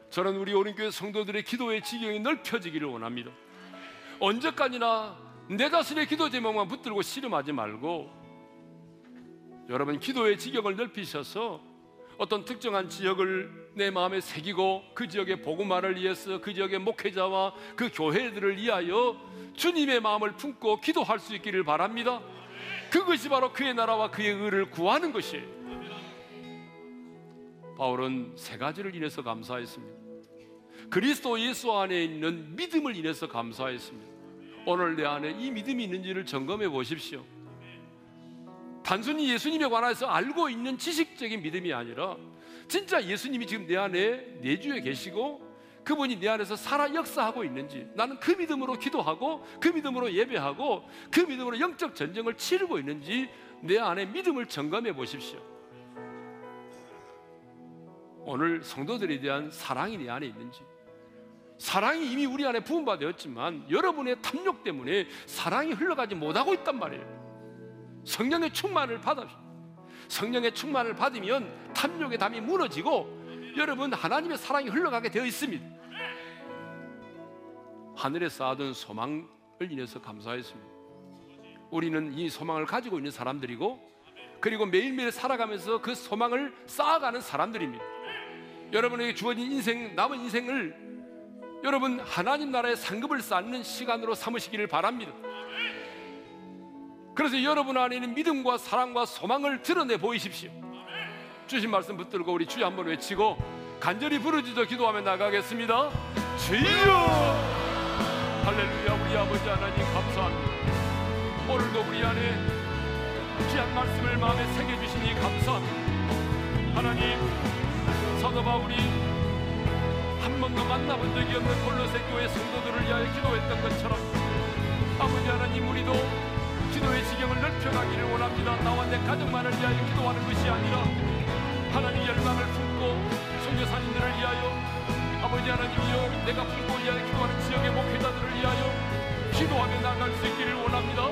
저는 우리 오른교회 성도들의 기도의 지경이 넓혀지기를 원합니다. 언제까지나 내 자신의 기도 제목만 붙들고 씨름하지 말고 여러분 기도의 지경을 넓히셔서 어떤 특정한 지역을 내 마음에 새기고 그 지역의 복음화를 위해서 그 지역의 목회자와 그 교회들을 위하여 주님의 마음을 품고 기도할 수 있기를 바랍니다. 그것이 바로 그의 나라와 그의 의를 구하는 것이에요. 바울은 세 가지를 인해서 감사했습니다. 그리스도 예수 안에 있는 믿음을 인해서 감사했습니다. 오늘 내 안에 이 믿음이 있는지를 점검해 보십시오. 단순히 예수님에 관해서 알고 있는 지식적인 믿음이 아니라 진짜 예수님이 지금 내 안에 내주에 계시고 그분이 내 안에서 살아 역사하고 있는지 나는 그 믿음으로 기도하고 그 믿음으로 예배하고 그 믿음으로 영적 전쟁을 치르고 있는지 내 안에 믿음을 점검해 보십시오. 오늘 성도들에 대한 사랑이 내 안에 있는지 사랑이 이미 우리 안에 되었지만 여러분의 탐욕 때문에 사랑이 흘러가지 못하고 있단 말이에요. 성령의 충만을 받아 성령의 충만을 받으면 탐욕의 담이 무너지고 여러분 하나님의 사랑이 흘러가게 되어 있습니다. 하늘에 쌓아둔 소망을 인해서 감사했습니다. 우리는 이 소망을 가지고 있는 사람들이고 그리고 매일매일 살아가면서 그 소망을 쌓아가는 사람들입니다. 여러분에게 주어진 인생 남은 인생을 여러분 하나님 나라의 상급을 쌓는 시간으로 삼으시기를 바랍니다. 그래서 여러분 안에 있는 믿음과 사랑과 소망을 드러내 보이십시오. 주신 말씀 붙들고 우리 주여 한번 외치고 간절히 부르짖어 기도하며 나가겠습니다. 주여! 할렐루야 우리 아버지 하나님 감사합니다. 오늘도 우리 안에 귀한 말씀을 마음에 새겨 주시니 감사합니다. 하나님 사도 바울이 한 번도 만나본 적이 없는 골로새 교회 성도들을 위하여 기도했던 것처럼 아버지 하나님 우리도 기도의 지경을 넓혀가기를 원합니다. 나와 내 가족만을 위하여 기도하는 것이 아니라 하나님 열망을 품고 선교사님들을 위하여 아버지 하나님이여 내가 품고 위하여 기도하는 지역의 목회자들을 위하여 기도하며 나갈 수 있기를 원합니다.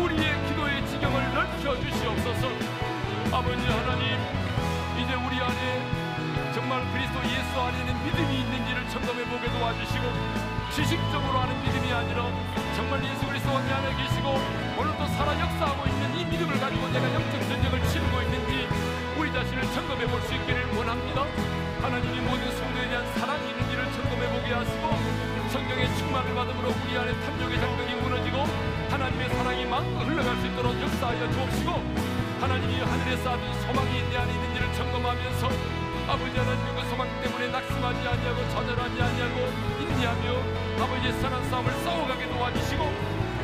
우리의 기도의 지경을 넓혀 주시옵소서. 아버지 하나님 이제 우리 안에 정말 그리스도 예수 안에 있는 믿음이 있는지를 점검해 보게 도와주시고 지식적으로 하는 믿음이 아니라 정말 예수 그리스도 내 안에 계시고 오늘도 살아 역사하고 있는 이 믿음을 가지고 내가 영적 전쟁을 치르고 있는지 우리 자신을 점검해 볼 수 있기를 원합니다. 하나님이 모든 성도에 대한 사랑이 있는지를 점검해 보게 하시고 성경의 충만을 받음으로 우리 안에 탐욕의 장벽이 무너지고 하나님의 사랑이 마음껏 흘러갈 수 있도록 역사하여 주옵시고 하나님이 하늘에 쌓아둔 소망이 내 안에 있는지를 점검하면서 아버지 하나님 그 소망 때문에 낙심하지 아니하고 좌절하지 아니하고 인내하며 아버지의 선한 싸움을 싸워가게 도와주시고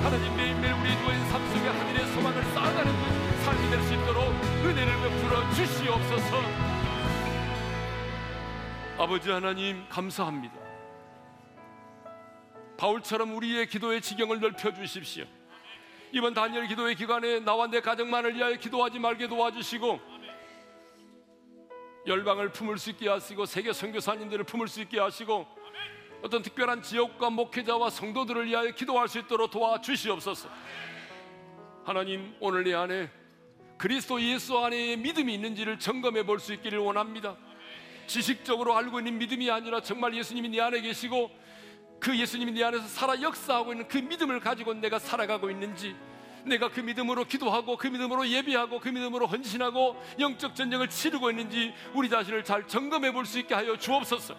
하나님 매일매일 우리 누워있는 삶 속에 하늘의 소망을 쌓아가는 그 삶이 될 수 있도록 은혜를 베풀어 주시옵소서. 아버지 하나님 감사합니다. 바울처럼 우리의 기도의 지경을 넓혀 주십시오. 이번 단열 기도의 기간에 나와 내 가정만을 위하여 기도하지 말게 도와주시고 열방을 품을 수 있게 하시고 세계 선교사님들을 품을 수 있게 하시고 어떤 특별한 지역과 목회자와 성도들을 위하여 기도할 수 있도록 도와주시옵소서. 하나님 오늘 내 안에 그리스도 예수 안에 믿음이 있는지를 점검해 볼 수 있기를 원합니다. 지식적으로 알고 있는 믿음이 아니라 정말 예수님이 내 안에 계시고 그 예수님이 내 안에서 살아 역사하고 있는 그 믿음을 가지고 내가 살아가고 있는지 내가 그 믿음으로 기도하고 그 믿음으로 예비하고 그 믿음으로 헌신하고 영적 전쟁을 치르고 있는지 우리 자신을 잘 점검해 볼 수 있게 하여 주옵소서.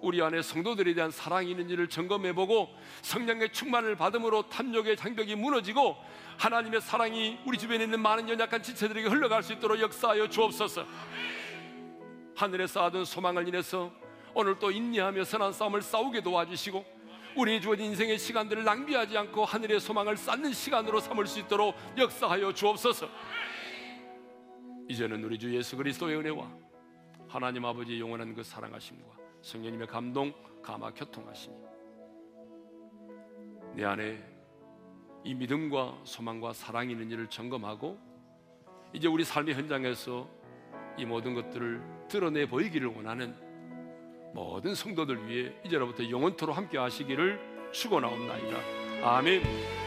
우리 안에 성도들에 대한 사랑이 있는지를 점검해 보고 성령의 충만을 받음으로 탐욕의 장벽이 무너지고 하나님의 사랑이 우리 주변에 있는 많은 연약한 지체들에게 흘러갈 수 있도록 역사하여 주옵소서. 하늘에 쌓아둔 소망을 인해서 오늘 또 인내하며 선한 싸움을 싸우게 도와주시고 우리의 주어진 인생의 시간들을 낭비하지 않고 하늘의 소망을 쌓는 시간으로 삼을 수 있도록 역사하여 주옵소서. 이제는 우리 주 예수 그리스도의 은혜와 하나님 아버지의 영원한 그 사랑하심과 성령님의 감동, 감화, 교통하심이 내 안에 이 믿음과 소망과 사랑이 있는지를 점검하고 이제 우리 삶의 현장에서 이 모든 것들을 드러내 보이기를 원하는 모든 성도들 위해 이제로부터 영원토록 함께 하시기를 축원하옵나이다. 아멘.